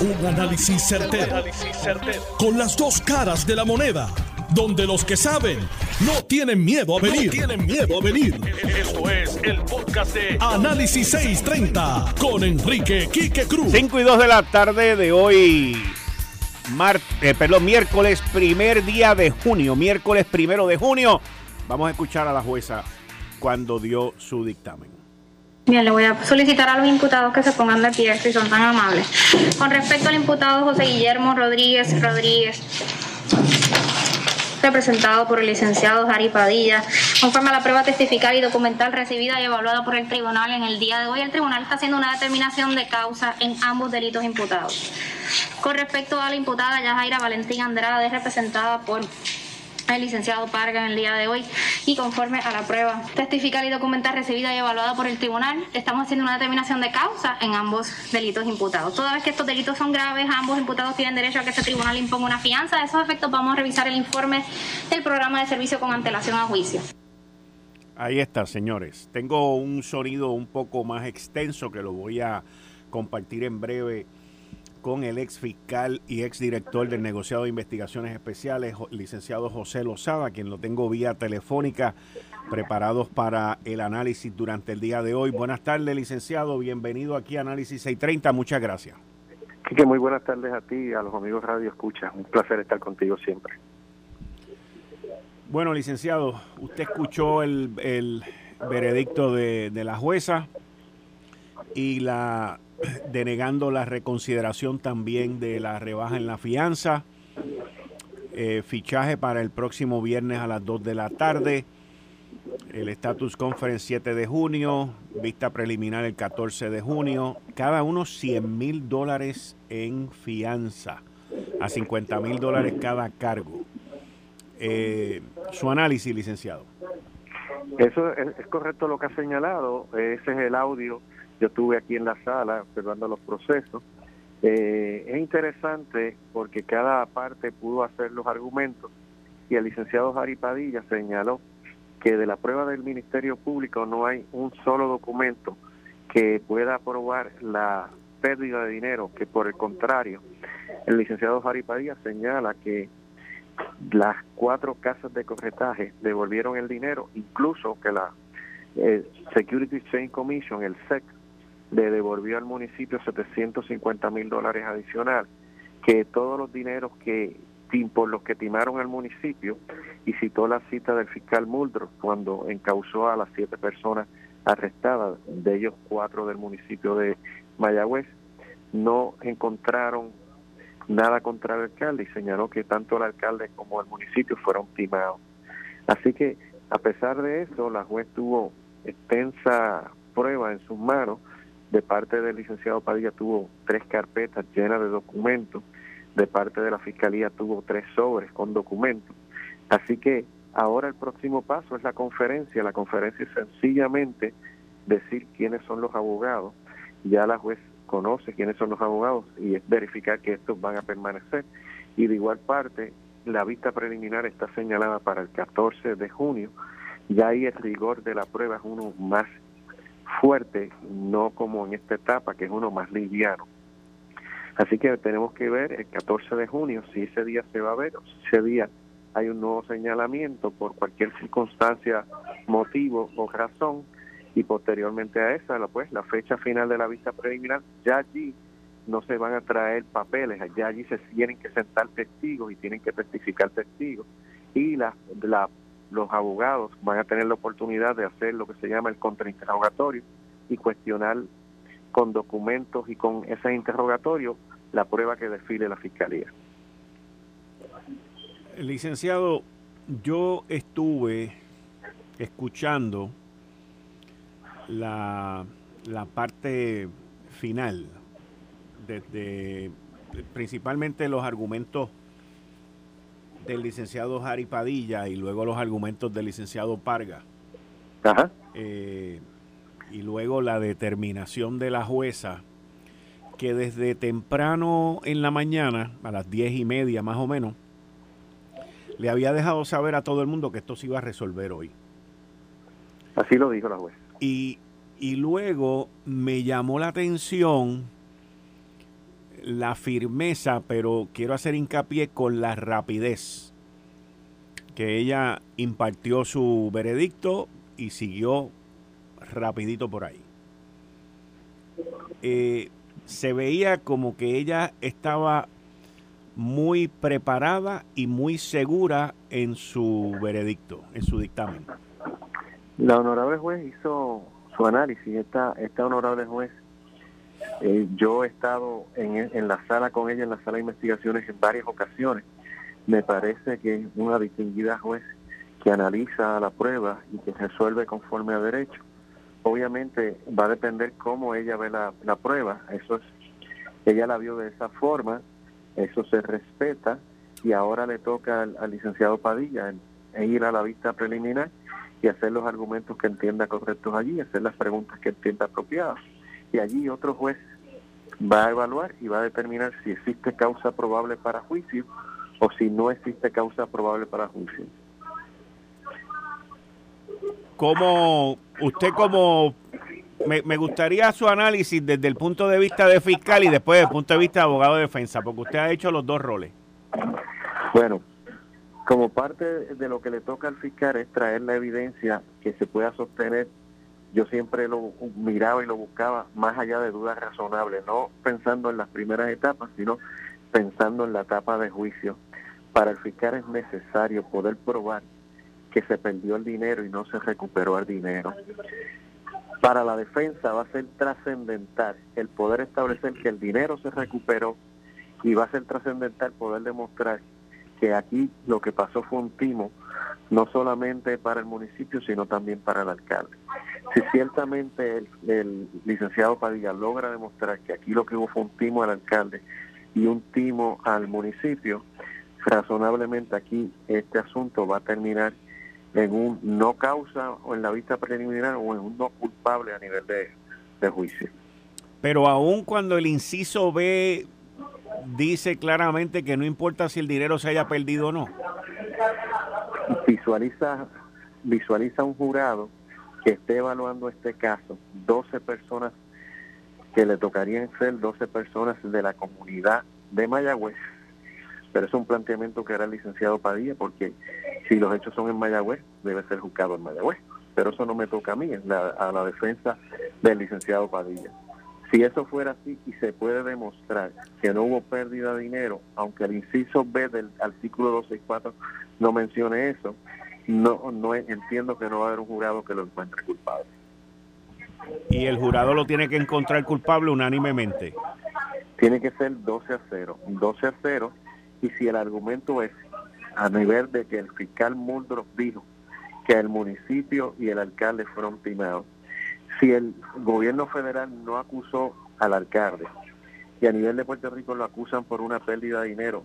Un análisis certero, Con las dos caras de la moneda. Donde los que saben no tienen miedo a venir. tienen miedo a venir. Esto es el podcast de Análisis 630 con Enrique Quique Cruz. 5 y 2 de la tarde de hoy. Mar, eh, perdón, miércoles primer día de junio. Miércoles primero de junio. Vamos a escuchar a la jueza cuando dio su dictamen. Bien, le voy a solicitar a los imputados que se pongan de pie si son tan amables. Con respecto al imputado José Guillermo Rodríguez Rodríguez, representado por el licenciado Jari Padilla, conforme a la prueba testifical y documental recibida y evaluada por el tribunal en el día de hoy, el tribunal está haciendo una determinación de causa en ambos delitos imputados. Con respecto a la imputada Yajaira Valentín Andrade, representada por el licenciado Parga en el día de hoy y conforme a la prueba testifical y documental recibida y evaluada por el tribunal, estamos haciendo una determinación de causa en ambos delitos imputados. Toda vez que estos delitos son graves, ambos imputados tienen derecho a que este tribunal imponga una fianza. A esos efectos vamos a revisar el informe del programa de servicio con antelación a juicio. Ahí está, señores. Tengo un sonido un poco más extenso que lo voy a compartir en breve con el ex fiscal y ex director del negociado de investigaciones especiales, licenciado José Lozada, quien lo tengo vía telefónica, preparados para el análisis durante el día de hoy. Buenas tardes, licenciado. Bienvenido aquí a Análisis 630. Muchas gracias. que muy buenas tardes a ti y a los amigos Radio Escucha. Un placer estar contigo siempre. Bueno, licenciado, usted escuchó el, el veredicto de, de la jueza y la denegando la reconsideración también de la rebaja en la fianza. Eh, fichaje para el próximo viernes a las 2 de la tarde. El Status Conference 7 de junio, vista preliminar el 14 de junio. Cada uno 100 mil dólares en fianza, a 50 mil dólares cada cargo. Eh, su análisis, licenciado. Eso es, es correcto lo que ha señalado. Ese es el audio yo estuve aquí en la sala observando los procesos. Eh, es interesante porque cada parte pudo hacer los argumentos y el licenciado Jari Padilla señaló que de la prueba del Ministerio Público no hay un solo documento que pueda probar la pérdida de dinero, que por el contrario, el licenciado Jari Padilla señala que las cuatro casas de corretaje devolvieron el dinero, incluso que la eh, Security Exchange Commission, el SEC, le devolvió al municipio 750 mil dólares adicional, que todos los dineros que por los que timaron al municipio y citó la cita del fiscal Muldrow cuando encausó a las siete personas arrestadas, de ellos cuatro del municipio de Mayagüez, no encontraron nada contra el alcalde y señaló que tanto el alcalde como el municipio fueron timados. Así que a pesar de eso, la juez tuvo extensa prueba en sus manos de parte del licenciado Padilla tuvo tres carpetas llenas de documentos, de parte de la fiscalía tuvo tres sobres con documentos. Así que ahora el próximo paso es la conferencia. La conferencia es sencillamente decir quiénes son los abogados. Ya la juez conoce quiénes son los abogados y es verificar que estos van a permanecer. Y de igual parte, la vista preliminar está señalada para el 14 de junio. Ya ahí el rigor de la prueba es uno más fuerte, no como en esta etapa, que es uno más liviano. Así que tenemos que ver el 14 de junio si ese día se va a ver o si ese día hay un nuevo señalamiento por cualquier circunstancia, motivo o razón y posteriormente a esa, pues la fecha final de la vista preliminar, ya allí no se van a traer papeles, ya allí se tienen que sentar testigos y tienen que testificar testigos y la, la los abogados van a tener la oportunidad de hacer lo que se llama el contrainterrogatorio y cuestionar con documentos y con ese interrogatorio la prueba que desfile la fiscalía. Licenciado, yo estuve escuchando la, la parte final, desde principalmente los argumentos del licenciado Jari Padilla y luego los argumentos del licenciado Parga. Ajá. Eh, y luego la determinación de la jueza que desde temprano en la mañana, a las diez y media más o menos, le había dejado saber a todo el mundo que esto se iba a resolver hoy. Así lo dijo la jueza. Y, y luego me llamó la atención la firmeza, pero quiero hacer hincapié con la rapidez que ella impartió su veredicto y siguió rapidito por ahí. Eh, se veía como que ella estaba muy preparada y muy segura en su veredicto, en su dictamen. La honorable juez hizo su análisis, esta, esta honorable juez, eh, yo he estado en, en la sala con ella, en la sala de investigaciones en varias ocasiones, me parece que es una distinguida juez que analiza la prueba y que resuelve conforme a derecho. Obviamente va a depender cómo ella ve la, la prueba, eso es, ella la vio de esa forma, eso se respeta y ahora le toca al, licenciado Padilla ir a la vista preliminar y hacer los argumentos que entienda correctos allí, hacer las preguntas que entienda apropiadas. Y allí otro juez va a evaluar y va a determinar si existe causa probable para juicio o si no existe causa probable para juicio. Como usted como me, me, gustaría su análisis desde el punto de vista de fiscal y después desde el punto de vista de abogado de defensa, porque usted ha hecho los dos roles. Bueno, como parte de lo que le toca al fiscal es traer la evidencia que se pueda sostener. Yo siempre lo miraba y lo buscaba más allá de dudas razonables, no pensando en las primeras etapas, sino pensando en la etapa de juicio. Para el fiscal es necesario poder probar que se perdió el dinero y no se recuperó el dinero. Para la defensa va a ser trascendental el poder establecer que el dinero se recuperó y va a ser trascendental poder demostrar que aquí lo que pasó fue un timo, no solamente para el municipio, sino también para el alcalde. Si ciertamente el, licenciado Padilla logra demostrar que aquí lo que hubo fue un timo al alcalde y un timo al municipio, razonablemente aquí este asunto va a terminar en un no causa o en la vista preliminar o en un no culpable a nivel de, de juicio. Pero aún cuando el inciso B dice claramente que no importa si el dinero se haya perdido o no. Visualiza, visualiza un jurado que esté evaluando este caso, 12 personas que le tocarían ser 12 personas de la comunidad de Mayagüez, pero es un planteamiento que era el licenciado Padilla, porque si los hechos son en Mayagüez, debe ser juzgado en Mayagüez, pero eso no me toca a mí, es a la defensa del licenciado Padilla. Si eso fuera así y se puede demostrar que no hubo pérdida de dinero, aunque el inciso B del artículo 264 no mencione eso, no, no entiendo que no va a haber un jurado que lo encuentre culpable. Y el jurado lo tiene que encontrar culpable unánimemente. Tiene que ser 12 a 0. 12 a 0. Y si el argumento es a nivel de que el fiscal Muldrow dijo que el municipio y el alcalde fueron timados, si el gobierno federal no acusó al alcalde y a nivel de Puerto Rico lo acusan por una pérdida de dinero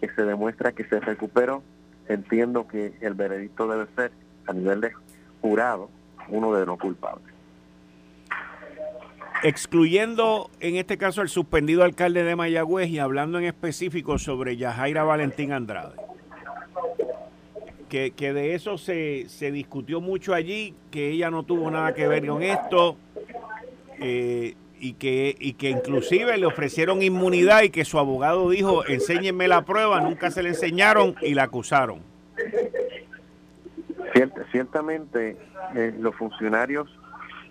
que se demuestra que se recuperó, entiendo que el veredicto debe ser a nivel de jurado uno de no culpables. Excluyendo en este caso al suspendido alcalde de Mayagüez y hablando en específico sobre Yajaira Valentín Andrade que, de eso se, se, discutió mucho allí, que ella no tuvo nada que ver con esto eh, y, que, y que inclusive le ofrecieron inmunidad y que su abogado dijo, enséñenme la prueba, nunca se le enseñaron y la acusaron. ciertamente eh, los funcionarios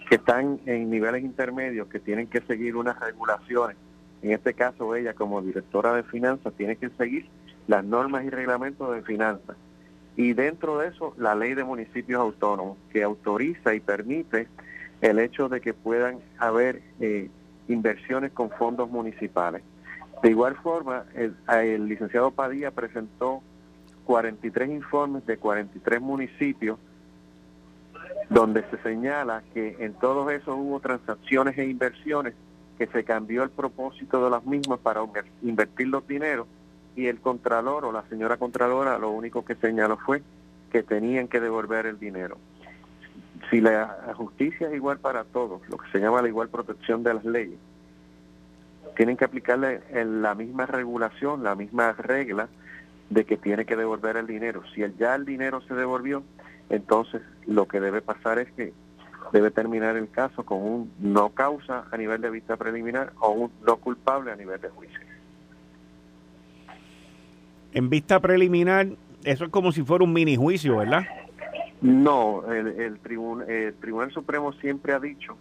que están en niveles intermedios, que tienen que seguir unas regulaciones, en este caso ella como directora de finanzas tiene que seguir las normas y reglamentos de finanzas y dentro de eso la ley de municipios autónomos que autoriza y permite el hecho de que puedan haber eh, inversiones con fondos municipales. De igual forma, el, el licenciado Padilla presentó 43 informes de 43 municipios donde se señala que en todos esos hubo transacciones e inversiones que se cambió el propósito de las mismas para invertir los dineros y el contralor o la señora contralora lo único que señaló fue que tenían que devolver el dinero. Si la justicia es igual para todos, lo que se llama la igual protección de las leyes, tienen que aplicarle la misma regulación, la misma regla de que tiene que devolver el dinero. Si ya el dinero se devolvió, entonces lo que debe pasar es que debe terminar el caso con un no causa a nivel de vista preliminar o un no culpable a nivel de juicio. En vista preliminar, eso es como si fuera un mini juicio, ¿verdad? No, el, el, el Tribunal Supremo siempre ha dicho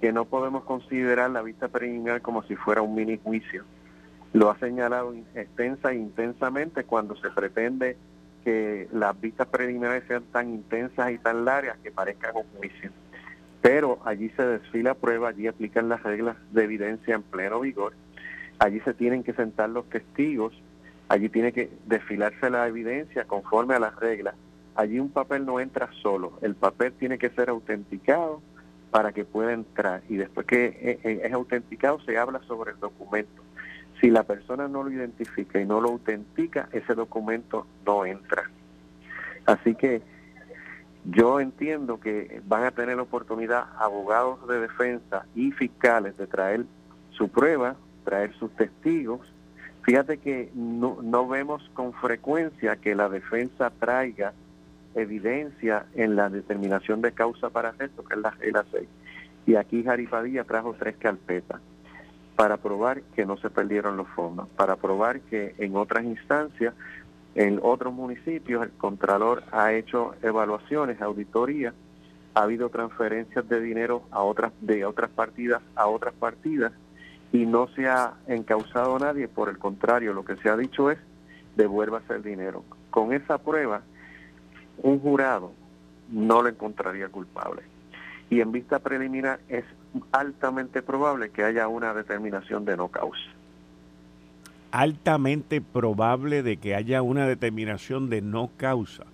que no podemos considerar la vista preliminar como si fuera un mini juicio. Lo ha señalado extensa e intensamente cuando se pretende que las vistas preliminares sean tan intensas y tan largas que parezcan un juicio. Pero allí se desfila prueba, allí aplican las reglas de evidencia en pleno vigor, allí se tienen que sentar los testigos, allí tiene que desfilarse la evidencia conforme a las reglas. Allí un papel no entra solo, el papel tiene que ser autenticado para que pueda entrar y después que eh, eh, es autenticado se habla sobre el documento. Si la persona no lo identifica y no lo autentica, ese documento no entra. Así que yo entiendo que van a tener oportunidad abogados de defensa y fiscales de traer su prueba, traer sus testigos. Fíjate que no, no vemos con frecuencia que la defensa traiga evidencia en la determinación de causa para esto, que es la regla 6. Y aquí Jaripadilla trajo tres carpetas para probar que no se perdieron los fondos, para probar que en otras instancias, en otros municipios, el Contralor ha hecho evaluaciones, auditorías, ha habido transferencias de dinero a otras, de otras partidas a otras partidas y no se ha encausado a nadie, por el contrario, lo que se ha dicho es devuélvase el dinero. Con esa prueba, un jurado no lo encontraría culpable. Y en vista preliminar es altamente probable que haya una determinación de no causa. Altamente probable de que haya una determinación de no causa.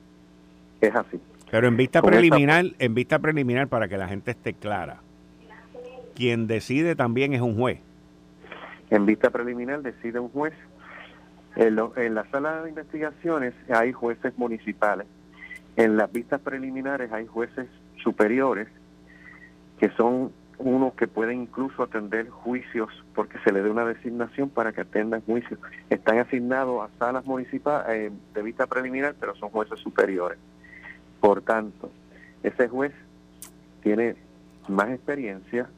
Es así. Pero en vista preliminar, en vista preliminar para que la gente esté clara, quien decide también es un juez. En vista preliminar decide un juez. En, en la sala de investigaciones hay jueces municipales. En las vistas preliminares hay jueces superiores que son unos que pueden incluso atender juicios porque se le dé una designación para que atendan juicios. Están asignados a salas municipales eh, de vista preliminar, pero son jueces superiores. Por tanto, ese juez tiene más experiencia,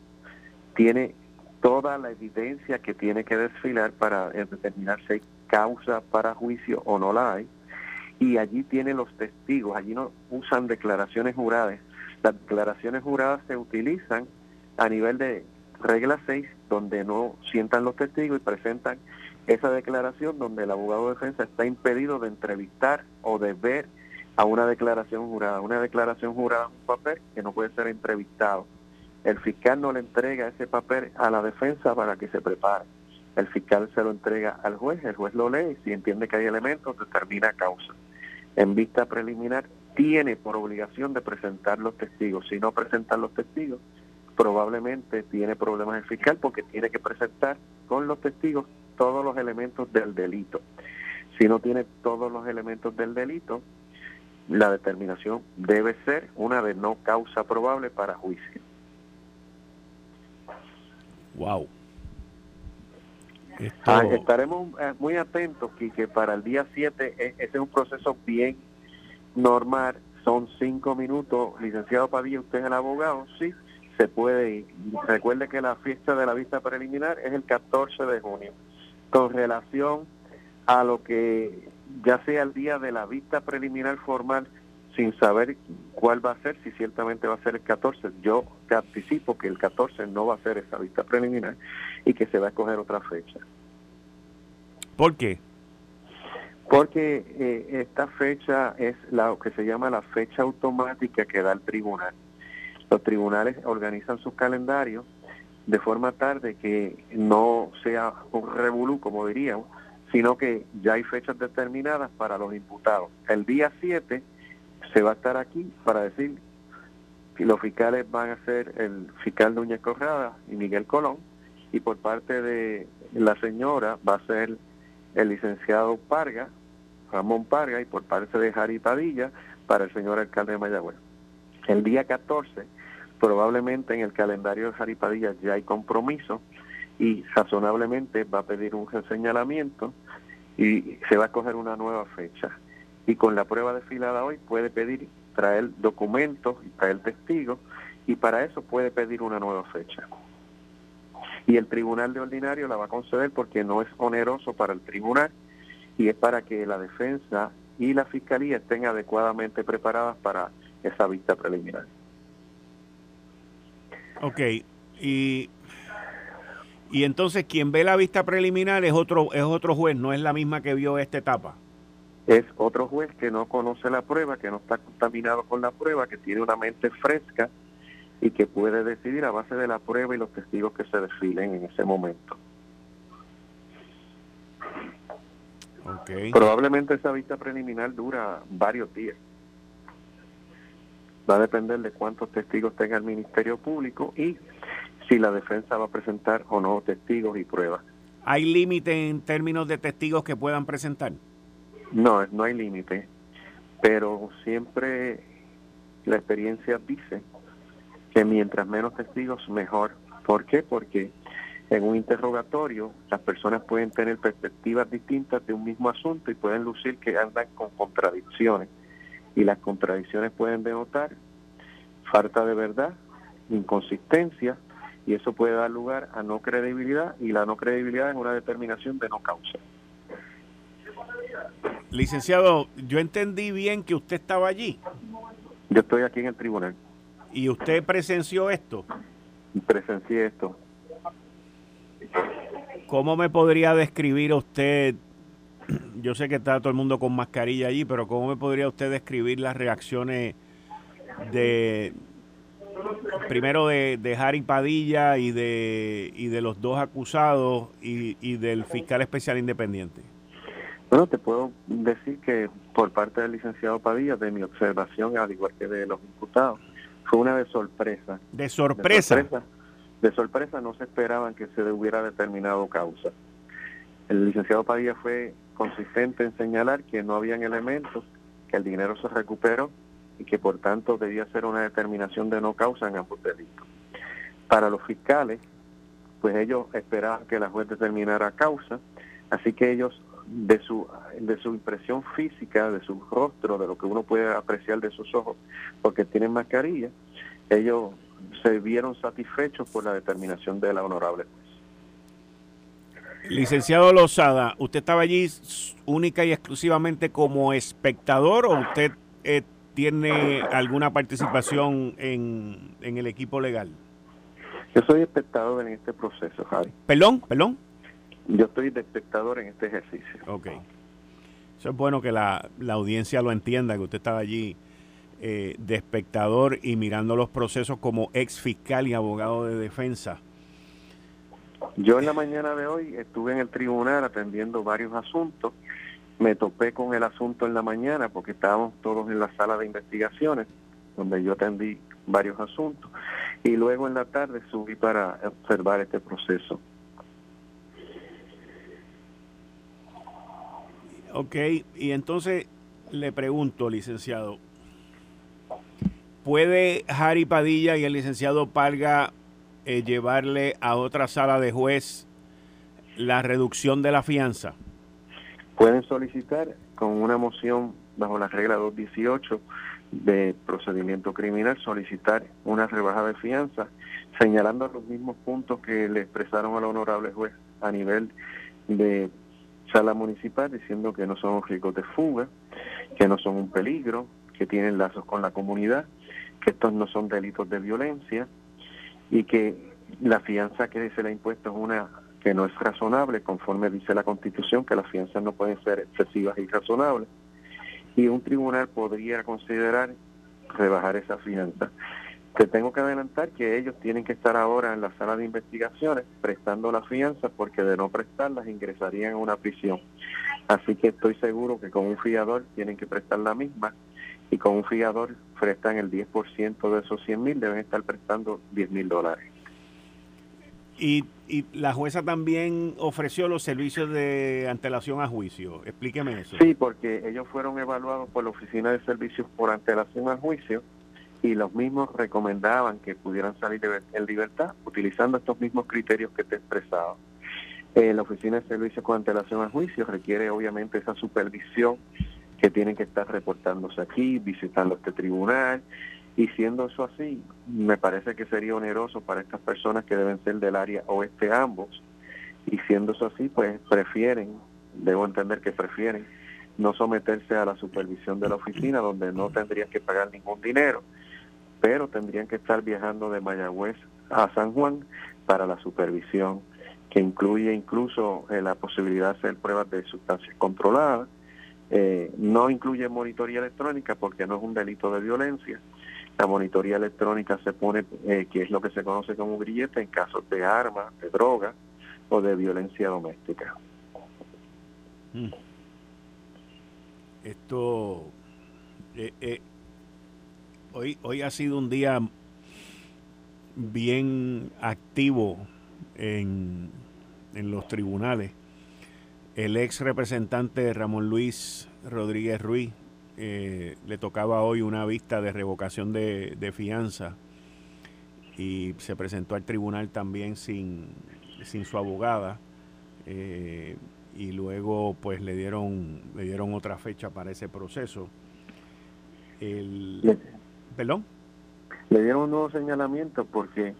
tiene toda la evidencia que tiene que desfilar para determinar si hay causa para juicio o no la hay, y allí tiene los testigos, allí no usan declaraciones juradas. Las declaraciones juradas se utilizan a nivel de regla 6, donde no sientan los testigos y presentan esa declaración donde el abogado de defensa está impedido de entrevistar o de ver a una declaración jurada. Una declaración jurada es un papel que no puede ser entrevistado. El fiscal no le entrega ese papel a la defensa para que se prepare. El fiscal se lo entrega al juez, el juez lo lee y si entiende que hay elementos determina causa. En vista preliminar tiene por obligación de presentar los testigos. Si no presentan los testigos, probablemente tiene problemas el fiscal porque tiene que presentar con los testigos todos los elementos del delito. Si no tiene todos los elementos del delito, la determinación debe ser una de no causa probable para juicio. Wow. Estaremos eh, muy atentos, que para el día 7 e, ese es un proceso bien normal. Son cinco minutos. Licenciado Padilla, usted es el abogado, sí se puede ir. Recuerde que la fiesta de la vista preliminar es el 14 de junio. Con relación a lo que ya sea el día de la vista preliminar formal, sin saber cuál va a ser, si ciertamente va a ser el 14, yo te anticipo que el 14 no va a ser esa vista preliminar y que se va a escoger otra fecha. ¿Por qué? Porque eh, esta fecha es la que se llama la fecha automática que da el tribunal. Los tribunales organizan sus calendarios de forma tarde que no sea un revolú, como diríamos, sino que ya hay fechas determinadas para los imputados. El día 7 se va a estar aquí para decir que los fiscales van a ser el fiscal Núñez Corrada y Miguel Colón, y por parte de la señora va a ser el licenciado Parga, Ramón Parga, y por parte de Jari Padilla para el señor alcalde de Mayagüez. El día 14 probablemente en el calendario de Jaripadilla ya hay compromiso y razonablemente va a pedir un señalamiento y se va a coger una nueva fecha. Y con la prueba desfilada hoy puede pedir traer documentos y traer testigos y para eso puede pedir una nueva fecha. Y el tribunal de ordinario la va a conceder porque no es oneroso para el tribunal y es para que la defensa y la fiscalía estén adecuadamente preparadas para esa vista preliminar. Ok, y, y entonces quien ve la vista preliminar es otro, es otro juez, no es la misma que vio esta etapa. Es otro juez que no conoce la prueba, que no está contaminado con la prueba, que tiene una mente fresca y que puede decidir a base de la prueba y los testigos que se desfilen en ese momento. Probablemente esa vista preliminar dura varios días. Va a depender de cuántos testigos tenga el Ministerio Público y si la defensa va a presentar o no testigos y pruebas. ¿Hay límite en términos de testigos que puedan presentar? No, no hay límite, pero siempre la experiencia dice que mientras menos testigos, mejor. ¿Por qué? Porque en un interrogatorio las personas pueden tener perspectivas distintas de un mismo asunto y pueden lucir que andan con contradicciones. Y las contradicciones pueden denotar falta de verdad, inconsistencia, y eso puede dar lugar a no credibilidad, y la no credibilidad es una determinación de no causa. Licenciado, yo entendí bien que usted estaba allí. Yo estoy aquí en el tribunal. ¿Y usted presenció esto? Presencié esto. ¿Cómo me podría describir usted? Yo sé que está todo el mundo con mascarilla allí, pero ¿cómo me podría usted describir las reacciones de primero de, de Harry Padilla y de, y de los dos acusados y, y del fiscal especial independiente? Bueno, te puedo decir que por parte del licenciado Padilla, de mi observación, al igual que de los imputados, fue una de sorpresa. ¿De sorpresa? De sorpresa de sorpresa no se esperaban que se hubiera determinado causa. El licenciado Padilla fue consistente en señalar que no habían elementos, que el dinero se recuperó y que por tanto debía ser una determinación de no causa en ambos delitos. Para los fiscales, pues ellos esperaban que la juez determinara causa, así que ellos de su de su impresión física, de su rostro, de lo que uno puede apreciar de sus ojos, porque tienen mascarilla, ellos se vieron satisfechos por la determinación de la honorable Licenciado Lozada, ¿usted estaba allí única y exclusivamente como espectador o usted eh, tiene alguna participación en, en, el equipo legal? Yo soy espectador en este proceso, Javi. ¿Perdón? ¿Perdón? Yo estoy de espectador en este ejercicio. Ok. Eso es bueno que la, la audiencia lo entienda, que usted estaba allí eh, de espectador y mirando los procesos como ex fiscal y abogado de defensa? Yo en la mañana de hoy estuve en el tribunal atendiendo varios asuntos. Me topé con el asunto en la mañana porque estábamos todos en la sala de investigaciones, donde yo atendí varios asuntos. Y luego en la tarde subí para observar este proceso. Ok, y entonces le pregunto, licenciado, ¿Puede Harry Padilla y el licenciado Palga eh, llevarle a otra sala de juez la reducción de la fianza? Pueden solicitar con una moción bajo la regla 218 de procedimiento criminal, solicitar una rebaja de fianza, señalando los mismos puntos que le expresaron al honorable juez a nivel de sala municipal, diciendo que no son ricos de fuga, que no son un peligro, que tienen lazos con la comunidad que estos no son delitos de violencia y que la fianza que se le ha impuesto es una que no es razonable, conforme dice la Constitución, que las fianzas no pueden ser excesivas y razonables. Y un tribunal podría considerar rebajar esa fianza. Te tengo que adelantar que ellos tienen que estar ahora en la sala de investigaciones prestando la fianza porque de no prestarlas ingresarían a una prisión. Así que estoy seguro que con un fiador tienen que prestar la misma y con un fiador prestan el 10% de esos 100 mil, deben estar prestando 10 mil dólares. Y, y la jueza también ofreció los servicios de antelación a juicio. Explíqueme eso. Sí, porque ellos fueron evaluados por la Oficina de Servicios por antelación a juicio y los mismos recomendaban que pudieran salir en libertad utilizando estos mismos criterios que te he expresado. Eh, la Oficina de Servicios con antelación a juicio requiere obviamente esa supervisión que tienen que estar reportándose aquí, visitando este tribunal Y siendo eso así, me parece que sería oneroso para estas personas que deben ser del área oeste ambos. Y siendo eso así, pues prefieren, debo entender que prefieren no someterse a la supervisión de la oficina donde no tendrían que pagar ningún dinero, pero tendrían que estar viajando de Mayagüez a San Juan para la supervisión, que incluye incluso eh, la posibilidad de hacer pruebas de sustancias controladas. Eh, no incluye monitoría electrónica porque no es un delito de violencia. La monitoría electrónica se pone, eh, que es lo que se conoce como grillete, en casos de armas, de drogas o de violencia doméstica. Mm. Esto hoy hoy ha sido un día bien activo en, los tribunales. El ex representante Ramón Luis Rodríguez Ruiz eh, le tocaba hoy una vista de revocación de, fianza y se presentó al tribunal también sin, sin su abogada eh, y luego pues le dieron le dieron otra fecha para ese proceso. El, ¿Perdón? Le dieron un nuevo señalamiento porque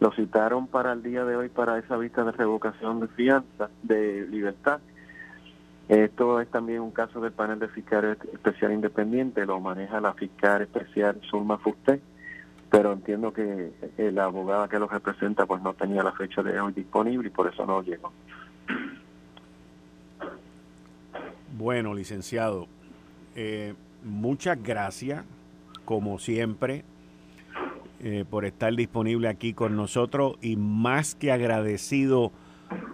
lo citaron para el día de hoy para esa vista de revocación de fianza, de libertad. Esto es también un caso del panel de fiscal especial independiente, lo maneja la fiscal especial Zulma Fusté, pero entiendo que la abogada que lo representa pues no tenía la fecha de hoy disponible y por eso no llegó. Bueno, licenciado, eh, muchas gracias, como siempre, eh, por estar disponible aquí con nosotros y más que agradecido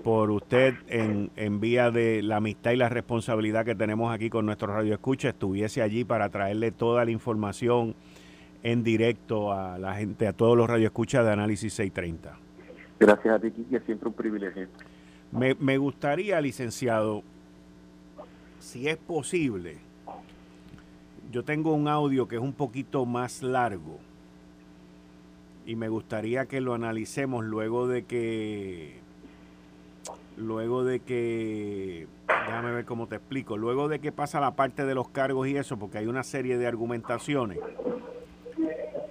por usted en, en vía de la amistad y la responsabilidad que tenemos aquí con nuestro radio escucha, estuviese allí para traerle toda la información en directo a la gente, a todos los radioescuchas de Análisis 630. Gracias a ti, Kiki, es siempre un privilegio. Me, me gustaría, licenciado, si es posible, yo tengo un audio que es un poquito más largo y me gustaría que lo analicemos luego de que luego de que déjame ver cómo te explico luego de que pasa la parte de los cargos y eso porque hay una serie de argumentaciones.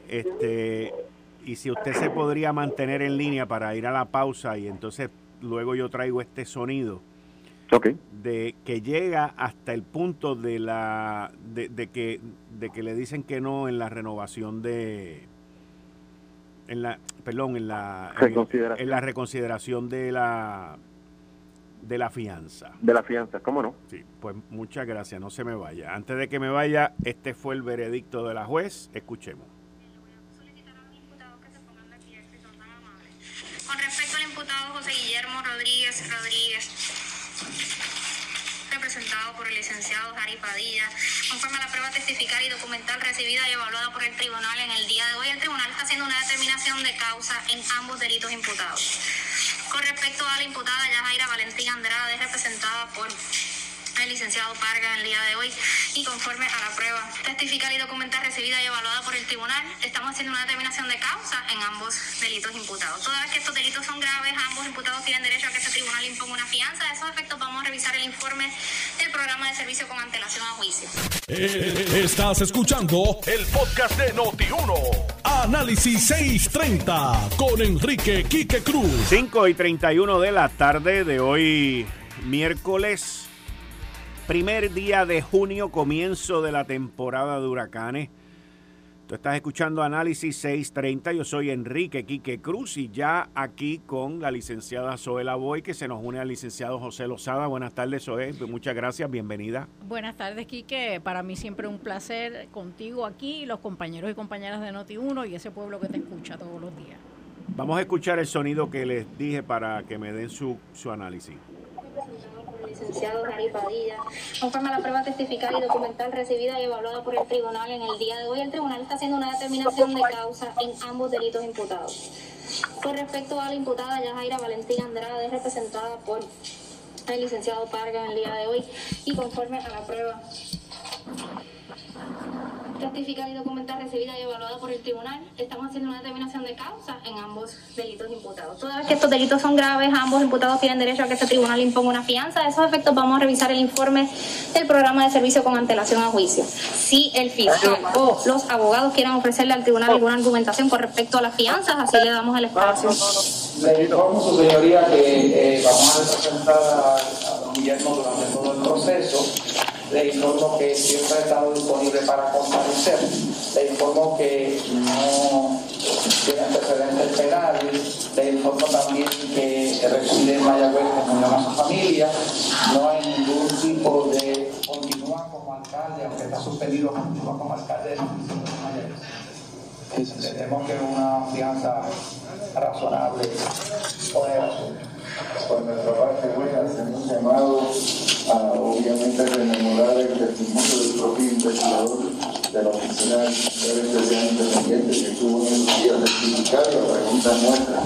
Este y si usted se podría mantener en línea para ir a la pausa y entonces luego yo traigo este sonido de que llega hasta el punto de la de, de que de que le dicen que no en la renovación de en la perdón en la en, la reconsideración de la de la fianza. De la fianza cómo no sí pues muchas gracias no se me vaya. Antes de que me vaya este fue el veredicto de la juez escuchemos. Con respecto al imputado José Guillermo Rodríguez Rodríguez representado por el licenciado Jari Padilla conforme a la prueba testifical y documental recibida y evaluada por el tribunal en el día de hoy, el tribunal está haciendo una determinación de causa en ambos delitos imputados. Con respecto a la imputada Yajaira Valentín Andrade, representada por el licenciado Parga en el día de hoy y conforme a la prueba testifical y documental recibida y evaluada por el tribunal, estamos haciendo una determinación de causa en ambos delitos imputados. Toda vez que estos delitos son graves, ambos imputados tienen derecho a que este tribunal imponga una fianza. A esos efectos vamos a revisar el informe del programa de servicio con antelación a juicio. Eh, estás escuchando el podcast de Noti1. Análisis 630 con Enrique Quique Cruz. 5 y 31 de la tarde de hoy, miércoles Primer día de junio, comienzo de la temporada de huracanes. Tú estás escuchando Análisis 630. Yo soy Enrique Quique Cruz y ya aquí con la licenciada Zoe Boy, que se nos une al licenciado José Lozada. Buenas tardes, Zoe. Muchas gracias. Bienvenida. Buenas tardes, Quique. Para mí siempre un placer contigo aquí, los compañeros y compañeras de Noti1 y ese pueblo que te escucha todos los días. Vamos a escuchar el sonido que les dije para que me den su, su análisis licenciado Jari Padilla. Conforme a la prueba testifical y documental recibida y evaluada por el tribunal en el día de hoy, el tribunal está haciendo una determinación de causa en ambos delitos imputados. Con respecto a la imputada Yajaira Valentín Andrade, representada por el licenciado Parga en el día de hoy, y conforme a la prueba testificar y documentar recibida y evaluada por el tribunal. Estamos haciendo una determinación de causa en ambos delitos imputados. Toda vez que estos delitos son graves, ambos imputados tienen derecho a que este tribunal imponga una fianza. A esos efectos vamos a revisar el informe del programa de servicio con antelación a juicio. Si el fiscal o los abogados quieren ofrecerle al tribunal alguna argumentación con respecto a las fianzas, así le damos el espacio. Le informo, su señoría, que eh, vamos a representar a, a don Guillermo durante todo el proceso le informo que siempre ha estado disponible para comparecer. Le informo que no tiene antecedentes penales. Le informo también que reside en Mayagüez con a su familia. No hay ningún tipo de continúa como alcalde, aunque está suspendido, continúa como alcalde de Mayagüez. Entendemos que es una fianza razonable por el asunto. Por nuestra parte, bueno, hacemos un llamado a, obviamente, rememorar el testimonio del propio investigador de la Oficina de Especial Independiente que estuvo en el día certificado, la pregunta nuestra,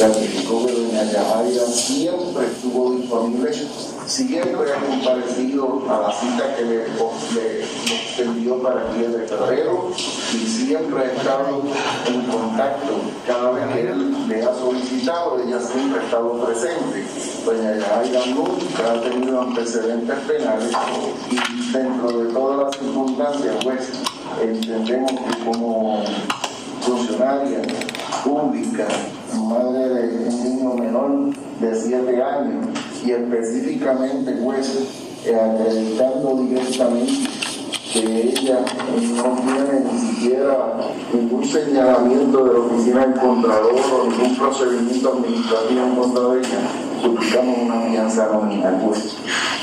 ratificó que doña Yajaira siempre estuvo disponible siempre ha comparecido a la cita que le, extendió para el 10 de febrero y siempre ha estado en contacto. Cada vez que él le ha solicitado, ella siempre ha estado presente. Doña Yajaira nunca ha tenido antecedentes penales y dentro de todas las circunstancias, pues entendemos que como funcionaria pública, madre de un niño menor de 7 años, y específicamente pues eh, acreditando directamente que ella no tiene ni siquiera ningún señalamiento de la oficina del Contralor o ningún procedimiento administrativo en contra de ella, suplicamos una fianza nominal. Pues.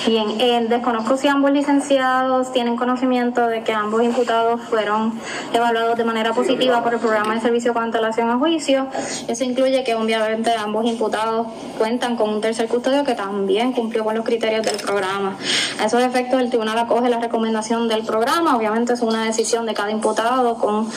Bien, eh, desconozco si ambos licenciados tienen conocimiento de que ambos imputados fueron evaluados de manera positiva por el programa de servicio con antelación a juicio. Eso incluye que obviamente ambos imputados cuentan con un tercer custodio que también cumplió con los criterios del programa. A esos efectos, el tribunal acoge la recomendación del programa. Obviamente es una decisión de cada imputado con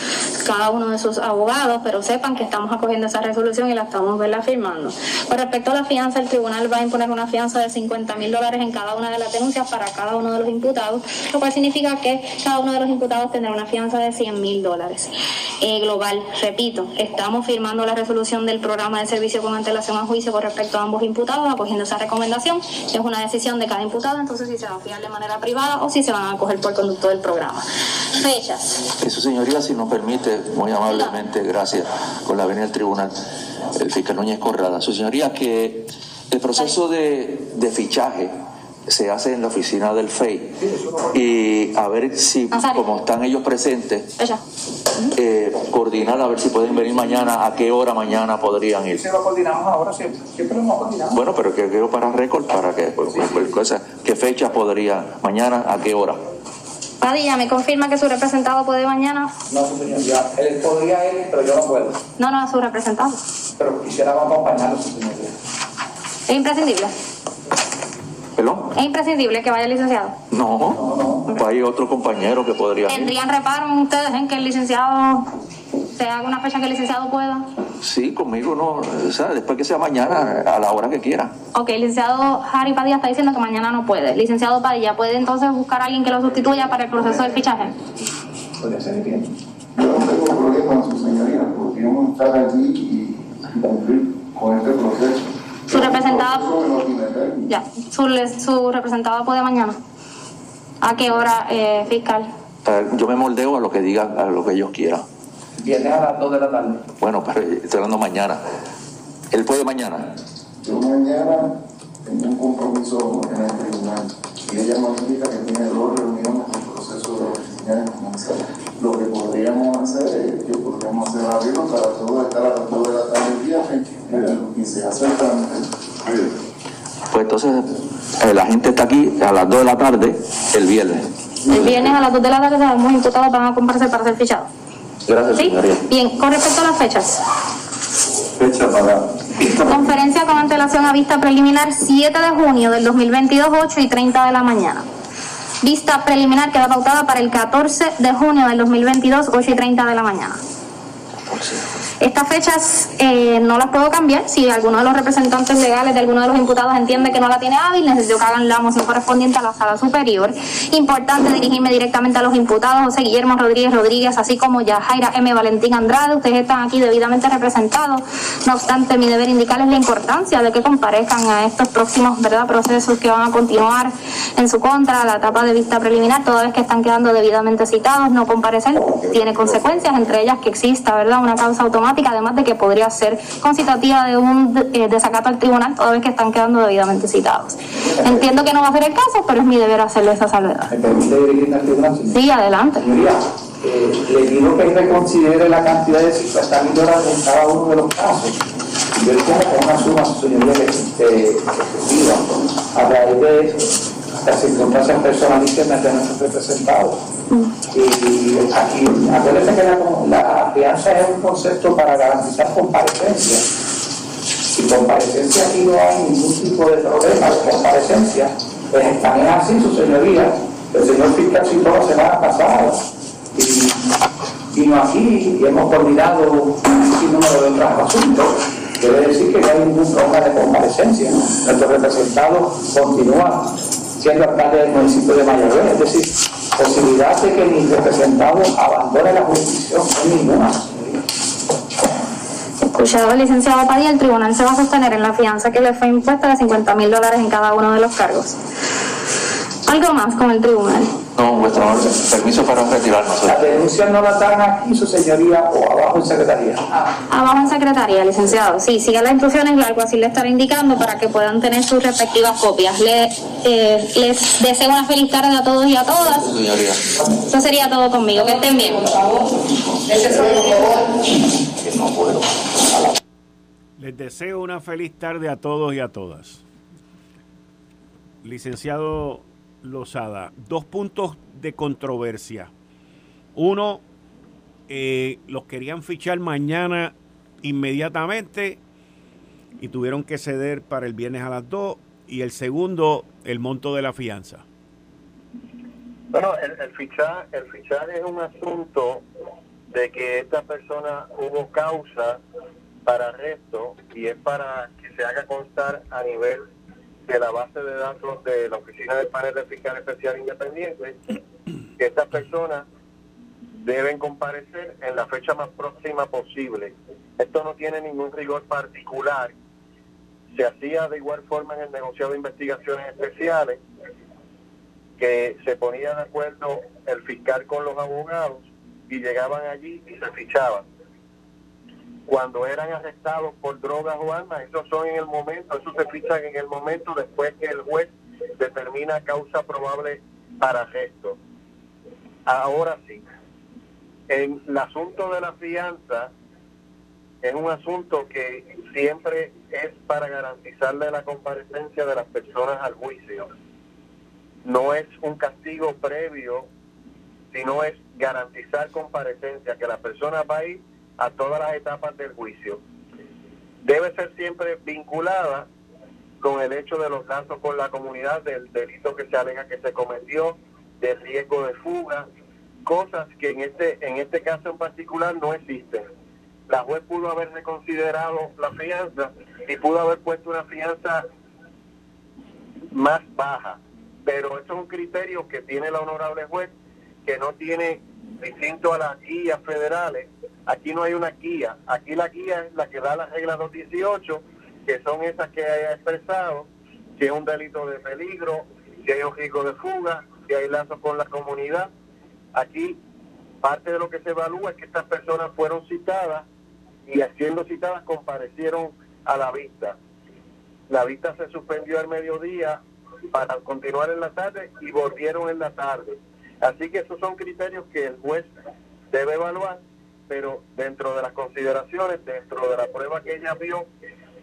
cada uno de sus abogados, pero sepan que estamos acogiendo esa resolución y la estamos firmando. Con respecto a la fianza, el tribunal va a imponer una fianza de 50 mil dólares en cada una de las denuncias para cada uno de los imputados, lo cual significa que cada uno de los imputados tendrá una fianza de 100 mil dólares. Eh, global, repito, estamos firmando la resolución del programa de servicio con antelación a juicio con respecto a ambos imputados, acogiendo esa recomendación. Es una decisión de cada imputado, entonces si se van a fiar de manera privada o si se van a acoger por conducto del programa. Fechas. Su señoría, si nos permite, muy amablemente, gracias, con la venida del tribunal, el fiscal Núñez Corrada. Su señoría, que el proceso de, de fichaje se hace en la oficina del FEI y a ver si, como están ellos presentes, eh, coordinar a ver si pueden venir mañana, a qué hora mañana podrían ir. Si lo coordinamos ahora, siempre, siempre lo hemos coordinado. Bueno, pero que quiero para récord, para que, pues, pues, ¿qué fecha podría, mañana, a qué hora? Padilla, ¿me confirma que su representado puede mañana? No, su señoría, él podría ir, pero yo no puedo. No, no, su representado. Pero quisiera acompañarlo, su señoría. ¿Es imprescindible? ¿Es imprescindible que vaya el licenciado? No, hay otro compañero que podría ¿Tendrían reparo ustedes en que el licenciado se haga una fecha que el licenciado pueda? Sí, conmigo no, o sea, después que sea mañana, a la hora que quiera. Ok, licenciado Harry Padilla está diciendo que mañana no puede. Licenciado Padilla, ¿puede entonces buscar a alguien que lo sustituya para el proceso de fichaje? Puede ser bien. Yo no tengo problema, su señoría, porque vamos a estar aquí y cumplir con este proceso. Su representada, ya, su, su representada puede mañana. ¿A qué hora, eh, fiscal? Eh, yo me moldeo a lo que digan, a lo que ellos quieran. Viene a las 2 de la tarde. Bueno, pero estoy hablando mañana. ¿Él puede mañana? Yo mañana tengo un compromiso en el tribunal y ella me indica que tiene dos reuniones lo que podríamos hacer es que podríamos hacer abrirlo para todos estar a las 2 de la tarde el viernes y se acercan. Pues entonces eh, la gente está aquí a las 2 de la tarde el viernes. El viernes a las 2 de la tarde los imputados van a comparecer para ser fichados. Gracias, ¿Sí? Bien, con respecto a las fechas. Fecha para. Conferencia con antelación a vista preliminar 7 de junio del 2022, 8 y 30 de la mañana. Vista preliminar queda pautada para el 14 de junio del 2022, 8 y 30 de la mañana. Estas fechas eh, no las puedo cambiar. Si alguno de los representantes legales de alguno de los imputados entiende que no la tiene hábil, necesito que hagan la moción correspondiente a la sala superior. Importante dirigirme directamente a los imputados, José Guillermo Rodríguez Rodríguez, así como Yajaira M. Valentín Andrade. Ustedes están aquí debidamente representados. No obstante, mi deber indicarles la importancia de que comparezcan a estos próximos ¿verdad? procesos que van a continuar en su contra, la etapa de vista preliminar, toda vez que están quedando debidamente citados, no comparecer tiene consecuencias, entre ellas que exista una causa automática, además de que podría ser concitativa de un eh, desacato al tribunal, toda vez que están quedando debidamente citados. Entiendo que no va a ser el caso, pero es mi deber hacerle esa salvedad. Sí, adelante. Eh, le digo que reconsidere la cantidad de 50 mil dólares en cada uno de los casos. Yo es una suma, señoría, que efectiva a raíz de las circunstancias personalísimas de nuestros representados. Y aquí, acuérdense que la, la fianza es un concepto para garantizar comparecencia. Si comparecencia aquí no hay ningún tipo de problema de comparecencia, pues también así, su señoría. El señor fiscal citó la semana pasada y vino aquí y hemos coordinado un número de otros asuntos. Quiere decir que no hay ningún problema de comparecencia. Nuestro representado continúa siendo alcalde del municipio de Mayagüez. Es decir, posibilidad de que mi representado abandone la jurisdicción no ninguna. Escuchado el licenciado Padilla, el tribunal se va a sostener en la fianza que le fue impuesta de 50 mil dólares en cada uno de los cargos. ¿Algo más con el tribunal? No, vuestro orden. Permiso para retirarnos. ¿La denuncia no la dan aquí, su señoría, o abajo en secretaría? Abajo en secretaría, licenciado. Sí, siga las instrucciones y algo así le estaré indicando para que puedan tener sus respectivas copias. Le, eh, les deseo una feliz tarde a todos y a todas. Señoría. Eso sería todo conmigo. Que estén bien. Les deseo una feliz tarde a todos y a todas. Licenciado Lozada, dos puntos de controversia. Uno, eh, los querían fichar mañana inmediatamente y tuvieron que ceder para el viernes a las dos. Y el segundo, el monto de la fianza. Bueno, el, el, fichar, el fichar es un asunto de que esta persona hubo causa para arresto y es para que se haga constar a nivel de la base de datos de la Oficina del Panel de Fiscal Especial Independiente que estas personas deben comparecer en la fecha más próxima posible. Esto no tiene ningún rigor particular. Se hacía de igual forma en el negociado de investigaciones especiales, que se ponía de acuerdo el fiscal con los abogados y llegaban allí y se fichaban cuando eran arrestados por drogas o armas, esos son en el momento, eso se fichan en el momento después que el juez determina causa probable para arresto. Ahora sí, en el asunto de la fianza, es un asunto que siempre es para garantizarle la comparecencia de las personas al juicio. No es un castigo previo, sino es garantizar comparecencia, que la persona va a ir a todas las etapas del juicio. Debe ser siempre vinculada con el hecho de los lazos con la comunidad, del delito que se alega que se cometió, del riesgo de fuga, cosas que en este, en este caso en particular no existen. La juez pudo haber reconsiderado la fianza y pudo haber puesto una fianza más baja, pero eso es un criterio que tiene la honorable juez que no tiene distinto a las guías federales, aquí no hay una guía. Aquí la guía es la que da las reglas 218, que son esas que haya expresado, si es un delito de peligro, si hay un riesgo de fuga, si hay lazos con la comunidad. Aquí parte de lo que se evalúa es que estas personas fueron citadas y siendo citadas comparecieron a la vista. La vista se suspendió al mediodía para continuar en la tarde y volvieron en la tarde. Así que esos son criterios que el juez debe evaluar, pero dentro de las consideraciones, dentro de la prueba que ella vio,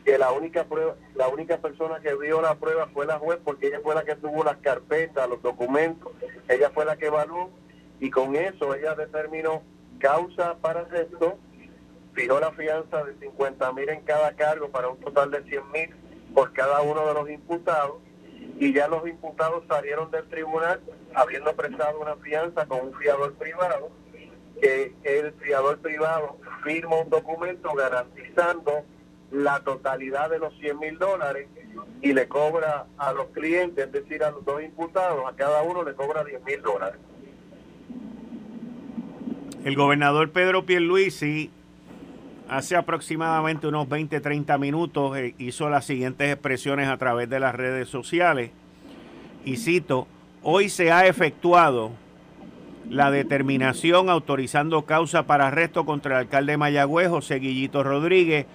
que la única prueba, la única persona que vio la prueba fue la juez, porque ella fue la que tuvo las carpetas, los documentos, ella fue la que evaluó y con eso ella determinó causa para arresto, fijó la fianza de 50 mil en cada cargo para un total de 100 mil por cada uno de los imputados y ya los imputados salieron del tribunal habiendo prestado una fianza con un fiador privado que el fiador privado firma un documento garantizando la totalidad de los 100 mil dólares y le cobra a los clientes, es decir, a los dos imputados, a cada uno le cobra 10 mil dólares. El gobernador Pedro Pierluisi hace aproximadamente unos 20, 30 minutos eh, hizo las siguientes expresiones a través de las redes sociales y cito, hoy se ha efectuado la determinación autorizando causa para arresto contra el alcalde de Mayagüez, José Guillito Rodríguez,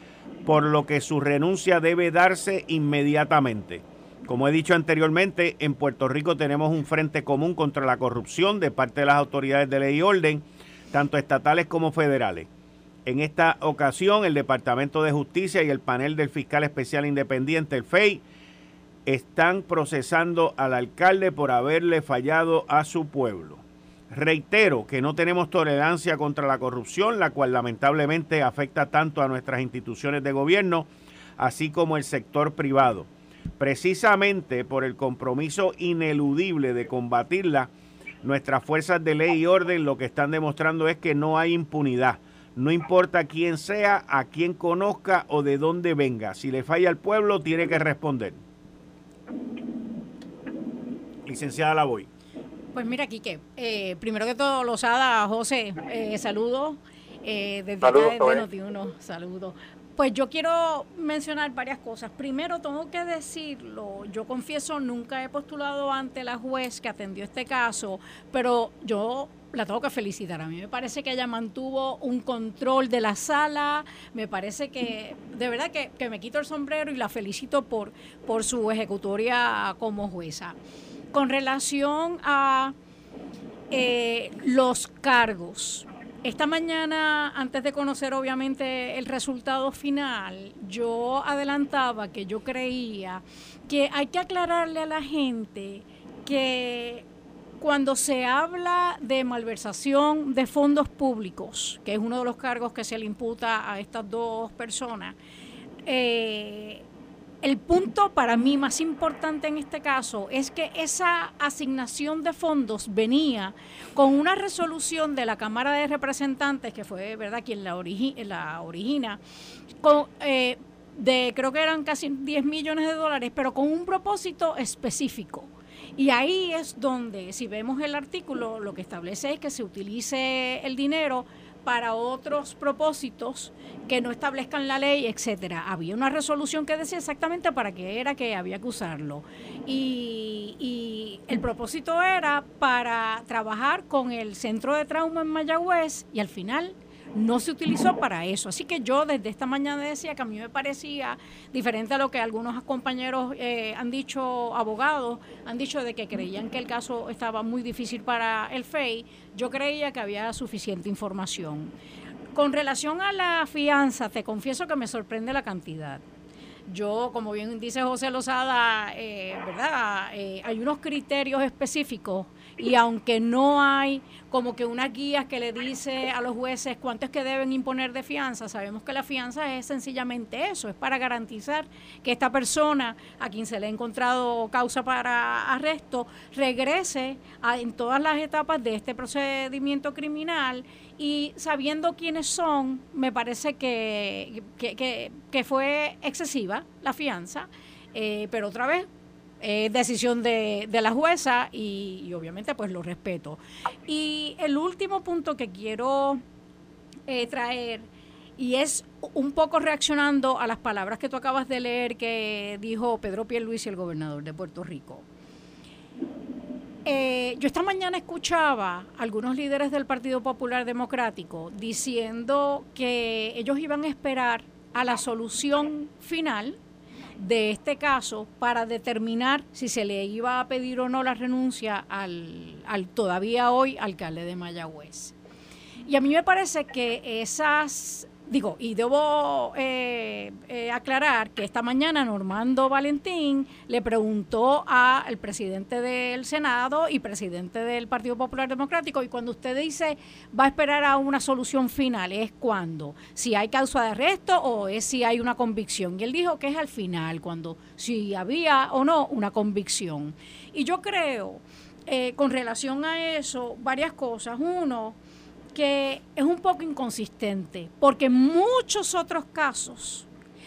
por lo que su renuncia debe darse inmediatamente. Como he dicho anteriormente, en Puerto Rico tenemos un frente común contra la corrupción de parte de las autoridades de ley y orden, tanto estatales como federales. En esta ocasión, el Departamento de Justicia y el panel del Fiscal Especial Independiente, el FEI, están procesando al alcalde por haberle fallado a su pueblo. Reitero que no tenemos tolerancia contra la corrupción, la cual lamentablemente afecta tanto a nuestras instituciones de gobierno, así como el sector privado. Precisamente por el compromiso ineludible de combatirla, nuestras fuerzas de ley y orden lo que están demostrando es que no hay impunidad. No importa quién sea, a quién conozca o de dónde venga. Si le falla al pueblo, tiene que responder. Licenciada La voy. Pues mira, Quique, eh, primero que todo, Lozada, José, eh, saludos. Eh, desde acá de Noti1, saludos. Pues yo quiero mencionar varias cosas. Primero, tengo que decirlo, yo confieso, nunca he postulado ante la juez que atendió este caso, pero yo la tengo que felicitar. A mí me parece que ella mantuvo un control de la sala, me parece que, de verdad que, que me quito el sombrero y la felicito por, por su ejecutoria como jueza. Con relación a eh, los cargos, esta mañana, antes de conocer obviamente el resultado final, yo adelantaba que yo creía que hay que aclararle a la gente que cuando se habla de malversación de fondos públicos, que es uno de los cargos que se le imputa a estas dos personas, eh, el punto para mí más importante en este caso es que esa asignación de fondos venía con una resolución de la Cámara de Representantes, que fue verdad quien la, origina, eh, de creo que eran casi 10 millones de dólares, pero con un propósito específico. Y ahí es donde, si vemos el artículo, lo que establece es que se utilice el dinero para otros propósitos que no establezcan la ley, etcétera. Había una resolución que decía exactamente para qué era que había que usarlo. Y, el propósito era para trabajar con el centro de trauma en Mayagüez y al final no se utilizó para eso. Así que yo desde esta mañana decía que a mí me parecía diferente a lo que algunos compañeros eh, han dicho, abogados, han dicho de que creían que el caso estaba muy difícil para el FEI. Yo creía que había suficiente información. Con relación a la fianza, te confieso que me sorprende la cantidad. Yo, como bien dice José Lozada, eh, ¿verdad? Eh, hay unos criterios específicos y aunque no hay como que una guía que le dice a los jueces cuánto es que deben imponer de fianza, sabemos que la fianza es sencillamente eso, es para garantizar que esta persona a quien se le ha encontrado causa para arresto regrese en todas las etapas de este procedimiento criminal y sabiendo quiénes son, me parece que, que, fue excesiva la fianza, eh, pero otra vez es decisión de, la jueza y, obviamente pues lo respeto. Y el último punto que quiero eh, traer y es un poco reaccionando a las palabras que tú acabas de leer que dijo Pedro Pierluisi, el gobernador de Puerto Rico. Eh, yo esta mañana escuchaba a algunos líderes del Partido Popular Democrático diciendo que ellos iban a esperar a la solución final de este caso para determinar si se le iba a pedir o no la renuncia al, al todavía hoy alcalde de Mayagüez. Y a mí me parece que esas Digo, y debo eh, eh, aclarar que esta mañana Normando Valentín le preguntó al presidente del Senado y presidente del Partido Popular Democrático, y cuando usted dice va a esperar a una solución final, ¿es cuando? ¿Si hay causa de arresto o es si hay una convicción? Y él dijo que es al final, cuando si había o no una convicción. Y yo creo, eh, con relación a eso, varias cosas. Uno, que es un poco inconsistente, porque en muchos otros casos,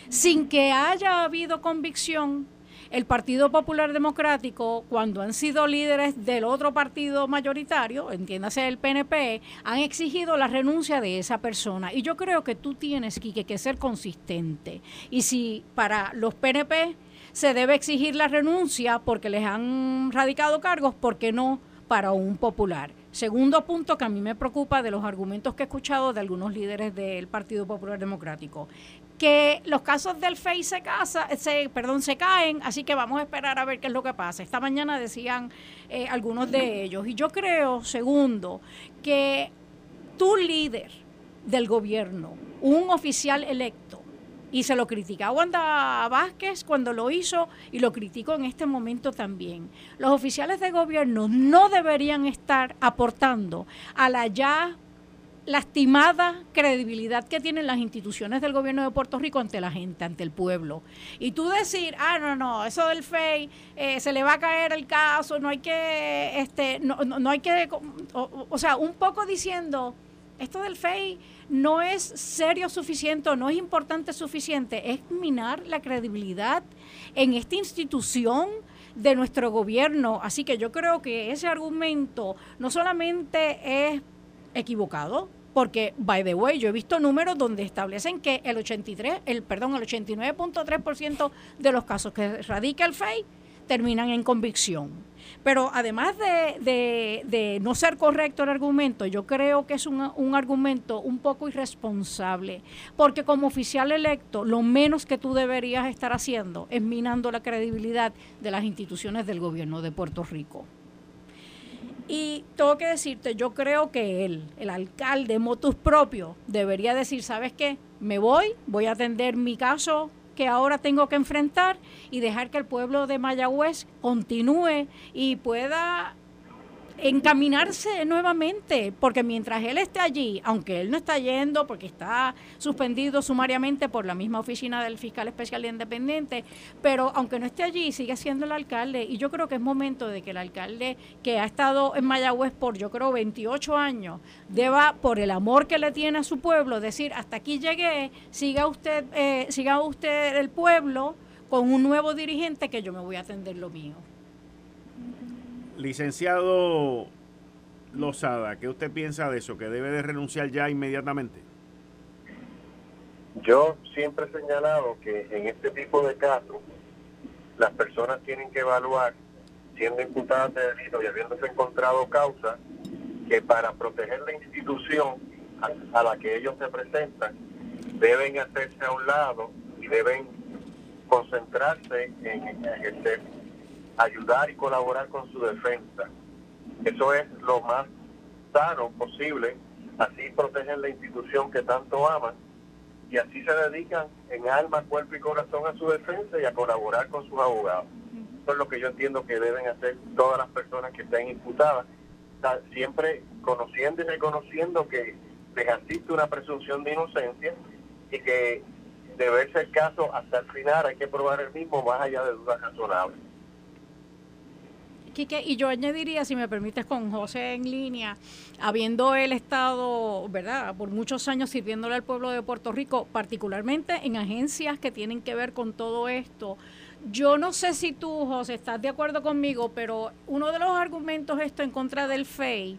sin que haya habido convicción, el Partido Popular Democrático, cuando han sido líderes del otro partido mayoritario, entiéndase el PNP, han exigido la renuncia de esa persona. Y yo creo que tú tienes, que ser consistente. Y si para los PNP se debe exigir la renuncia porque les han radicado cargos, ¿por qué no para un popular? Segundo punto que a mí me preocupa de los argumentos que he escuchado de algunos líderes del Partido Popular Democrático, que los casos del FEI se, casa, perdón, se caen, así que vamos a esperar a ver qué es lo que pasa. Esta mañana decían eh, algunos de ellos. Y yo creo, segundo, que tu líder del gobierno, un oficial electo, y se lo critica a Wanda Vázquez cuando lo hizo y lo critico en este momento también. Los oficiales de gobierno no deberían estar aportando a la ya lastimada credibilidad que tienen las instituciones del gobierno de Puerto Rico ante la gente, ante el pueblo. Y tú decir, ah, no, no, eso del FEI, eh, se le va a caer el caso, no hay que, este, no, no, hay que, o, sea, un poco diciendo, esto del FEI no es serio suficiente no es importante suficiente, es minar la credibilidad en esta institución de nuestro gobierno. Así que yo creo que ese argumento no solamente es equivocado, porque by the way, yo he visto números donde establecen que el 83, el perdón, el 89.3% de los casos que radica el FEI terminan en convicción. Pero además de, no ser correcto el argumento, yo creo que es un, un, argumento un poco irresponsable, porque como oficial electo, lo menos que tú deberías estar haciendo es minando la credibilidad de las instituciones del gobierno de Puerto Rico. Y tengo que decirte, yo creo que él, el alcalde motus propio, debería decir, ¿sabes qué? Me voy, voy a atender mi caso que ahora tengo que enfrentar y dejar que el pueblo de Mayagüez continúe y pueda encaminarse nuevamente, porque mientras él esté allí, aunque él no está yendo porque está suspendido sumariamente por la misma oficina del fiscal especial independiente, pero aunque no esté allí, sigue siendo el alcalde y yo creo que es momento de que el alcalde que ha estado en Mayagüez por yo creo 28 años, deba por el amor que le tiene a su pueblo decir, hasta aquí llegué, siga usted eh, siga usted el pueblo con un nuevo dirigente que yo me voy a atender lo mío. Licenciado Lozada, ¿qué usted piensa de eso? ¿Que debe de renunciar ya inmediatamente? Yo siempre he señalado que en este tipo de casos las personas tienen que evaluar, siendo imputadas de delito y habiéndose encontrado causa, que para proteger la institución a, la que ellos se presentan, deben hacerse a un lado y deben concentrarse en, en ejercer ayudar y colaborar con su defensa. Eso es lo más sano posible, así protegen la institución que tanto aman y así se dedican en alma, cuerpo y corazón a su defensa y a colaborar con sus abogados. Eso es lo que yo entiendo que deben hacer todas las personas que estén imputadas, siempre conociendo y reconociendo que les asiste una presunción de inocencia y que debe ser el caso hasta el final hay que probar el mismo más allá de dudas razonables y yo añadiría, si me permites, con José en línea, habiendo él estado, ¿verdad?, por muchos años sirviéndole al pueblo de Puerto Rico, particularmente en agencias que tienen que ver con todo esto. Yo no sé si tú, José, estás de acuerdo conmigo, pero uno de los argumentos esto en contra del FEI,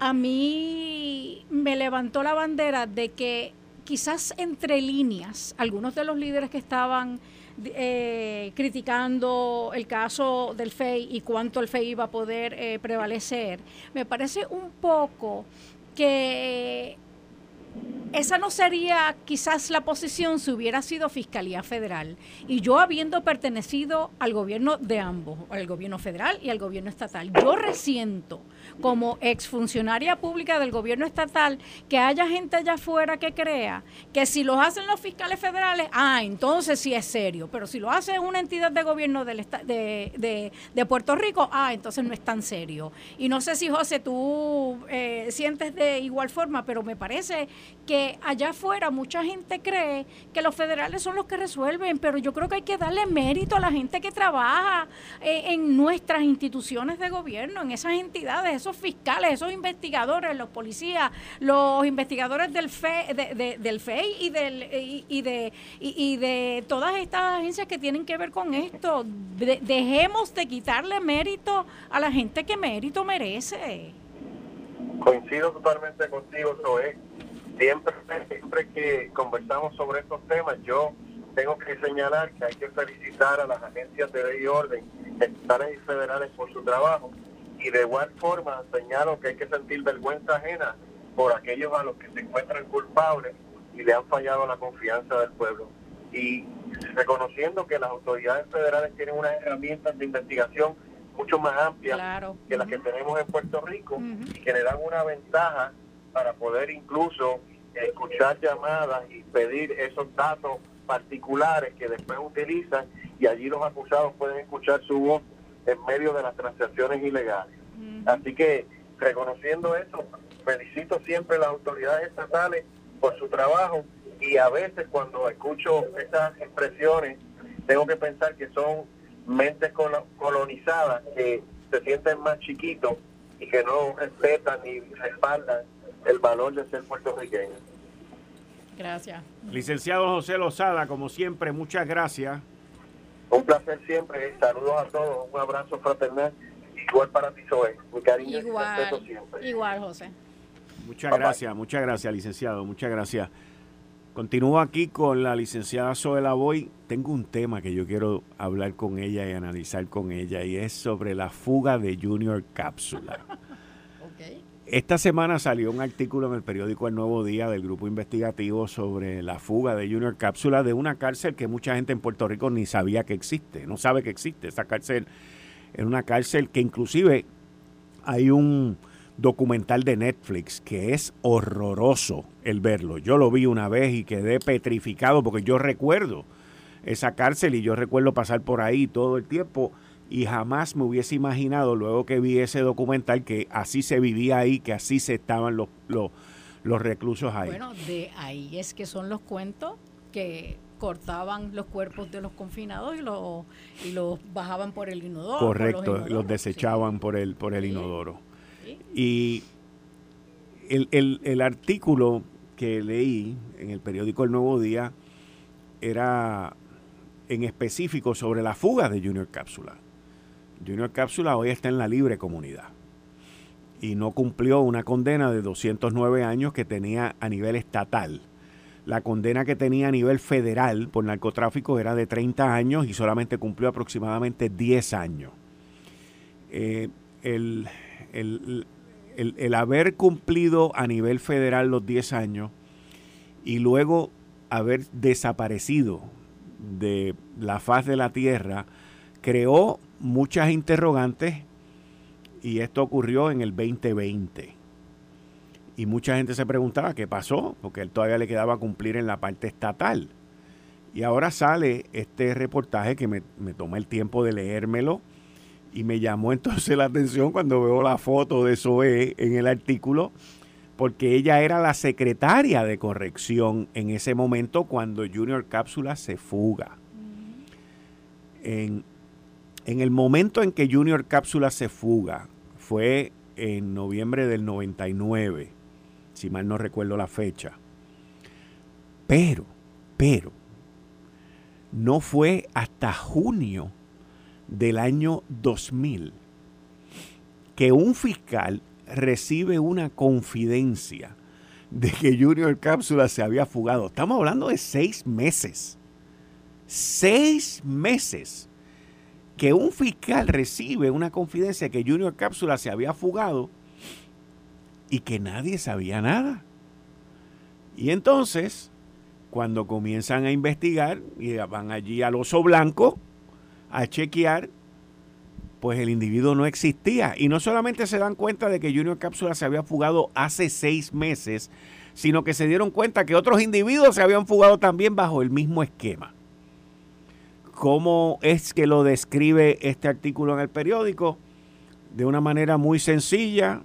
a mí me levantó la bandera de que quizás entre líneas, algunos de los líderes que estaban eh, criticando el caso del FEI y cuánto el FEI iba a poder eh, prevalecer, me parece un poco que esa no sería quizás la posición si hubiera sido Fiscalía Federal. Y yo habiendo pertenecido al gobierno de ambos, al gobierno federal y al gobierno estatal, yo resiento como exfuncionaria pública del gobierno estatal que haya gente allá afuera que crea que si lo hacen los fiscales federales, ah, entonces sí es serio, pero si lo hace una entidad de gobierno del de, de, Puerto Rico, ah, entonces no es tan serio. Y no sé si, José, tú eh, sientes de igual forma, pero me parece que allá afuera mucha gente cree que los federales son los que resuelven, pero yo creo que hay que darle mérito a la gente que trabaja eh, en nuestras instituciones de gobierno, en esas entidades, esos fiscales, esos investigadores, los policías, los investigadores del FE, del FEI y, del, y, de, y, de todas estas agencias que tienen que ver con esto. dejemos de quitarle mérito a la gente que mérito merece. Coincido totalmente contigo, Zoe siempre, siempre que conversamos sobre estos temas, yo tengo que señalar que hay que felicitar a las agencias de ley y orden, estatales y federales por su trabajo. Y de igual forma señalo que hay que sentir vergüenza ajena por aquellos a los que se encuentran culpables y le han fallado la confianza del pueblo. Y reconociendo que las autoridades federales tienen unas herramientas de investigación mucho más amplias que las que tenemos en Puerto Rico y que le dan una ventaja para poder incluso escuchar llamadas y pedir esos datos particulares que después utilizan y allí los acusados pueden escuchar su voz en medio de las transacciones ilegales. Así que reconociendo eso, felicito siempre a las autoridades estatales por su trabajo y a veces cuando escucho estas expresiones tengo que pensar que son mentes colonizadas que se sienten más chiquitos y que no respetan ni respaldan el valor de ser puertorriqueño. Gracias. Licenciado José Lozada, como siempre, muchas gracias. Un placer siempre. Saludos a todos. Un abrazo fraternal. Igual para ti, Zoe. Mi cariño igual, y siempre. Igual, José. Muchas gracias, muchas gracias, licenciado. Muchas gracias. Continúo aquí con la licenciada Zoe Lavoy. Tengo un tema que yo quiero hablar con ella y analizar con ella y es sobre la fuga de Junior Cápsula. Esta semana salió un artículo en el periódico El Nuevo Día del grupo investigativo sobre la fuga de Junior Cápsula de una cárcel que mucha gente en Puerto Rico ni sabía que existe, no sabe que existe. Esa cárcel es una cárcel que inclusive hay un documental de Netflix que es horroroso el verlo. Yo lo vi una vez y quedé petrificado porque yo recuerdo esa cárcel y yo recuerdo pasar por ahí todo el tiempo y jamás me hubiese imaginado luego que vi ese documental que así se vivía ahí, que así se estaban los, los, reclusos ahí. Bueno, de ahí es que son los cuentos que cortaban los cuerpos de los confinados y los, y los bajaban por el inodoro. Correcto, los, desechaban por el, por el inodoro. Y el, el, el artículo que leí en el periódico El Nuevo Día era en específico sobre la fuga de Junior Cápsula. Junior Cápsula hoy está en la libre comunidad y no cumplió una condena de 209 años que tenía a nivel estatal. La condena que tenía a nivel federal por narcotráfico era de 30 años y solamente cumplió aproximadamente 10 años. Eh, el, el, haber cumplido a nivel federal los 10 años y luego haber desaparecido de la faz de la tierra creó muchas interrogantes y esto ocurrió en el 2020. Y mucha gente se preguntaba qué pasó, porque él todavía le quedaba cumplir en la parte estatal. Y ahora sale este reportaje que me, me tomé el tiempo de leérmelo y me llamó entonces la atención cuando veo la foto de Zoe en el artículo, porque ella era la secretaria de corrección en ese momento cuando Junior Cápsula se fuga. En, en el momento en que Junior Cápsula se fuga, fue en noviembre del 99, si mal no recuerdo la fecha. Pero, pero, no fue hasta junio del año 2000 que un fiscal recibe una confidencia de que Junior Cápsula se había fugado. Estamos hablando de seis meses. Seis meses que un fiscal recibe una confidencia que Junior Cápsula se había fugado y que nadie sabía nada. Y entonces, cuando comienzan a investigar y van allí al oso blanco a chequear, pues el individuo no existía. Y no solamente se dan cuenta de que Junior Cápsula se había fugado hace seis meses, sino que se dieron cuenta que otros individuos se habían fugado también bajo el mismo esquema cómo es que lo describe este artículo en el periódico de una manera muy sencilla.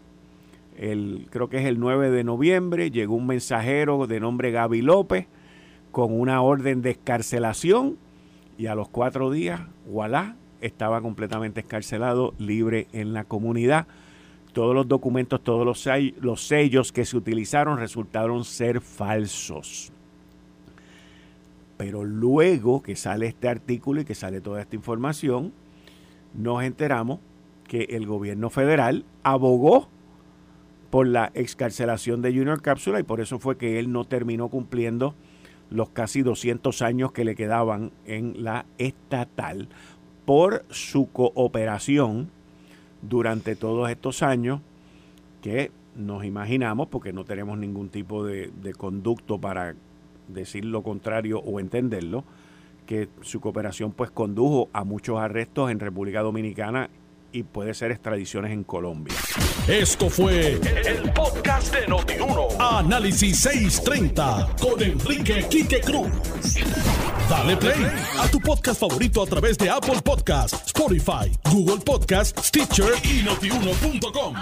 el, creo que es el 9 de noviembre, llegó un mensajero de nombre Gaby López con una orden de escarcelación y a los cuatro días, voilà, estaba completamente escarcelado, libre en la comunidad. Todos los documentos, todos los, los sellos que se utilizaron resultaron ser falsos. Pero luego que sale este artículo y que sale toda esta información, nos enteramos que el gobierno federal abogó por la excarcelación de Junior Cápsula y por eso fue que él no terminó cumpliendo los casi 200 años que le quedaban en la estatal por su cooperación durante todos estos años que nos imaginamos, porque no tenemos ningún tipo de, de conducto para decir lo contrario o entenderlo, que su cooperación pues condujo a muchos arrestos en República Dominicana y puede ser extradiciones en Colombia. Esto fue el, podcast de Notiuno. Análisis 630 con Enrique Quique Cruz. Dale play a tu podcast favorito a través de Apple Podcasts, Spotify, Google Podcasts, Stitcher y notiuno.com.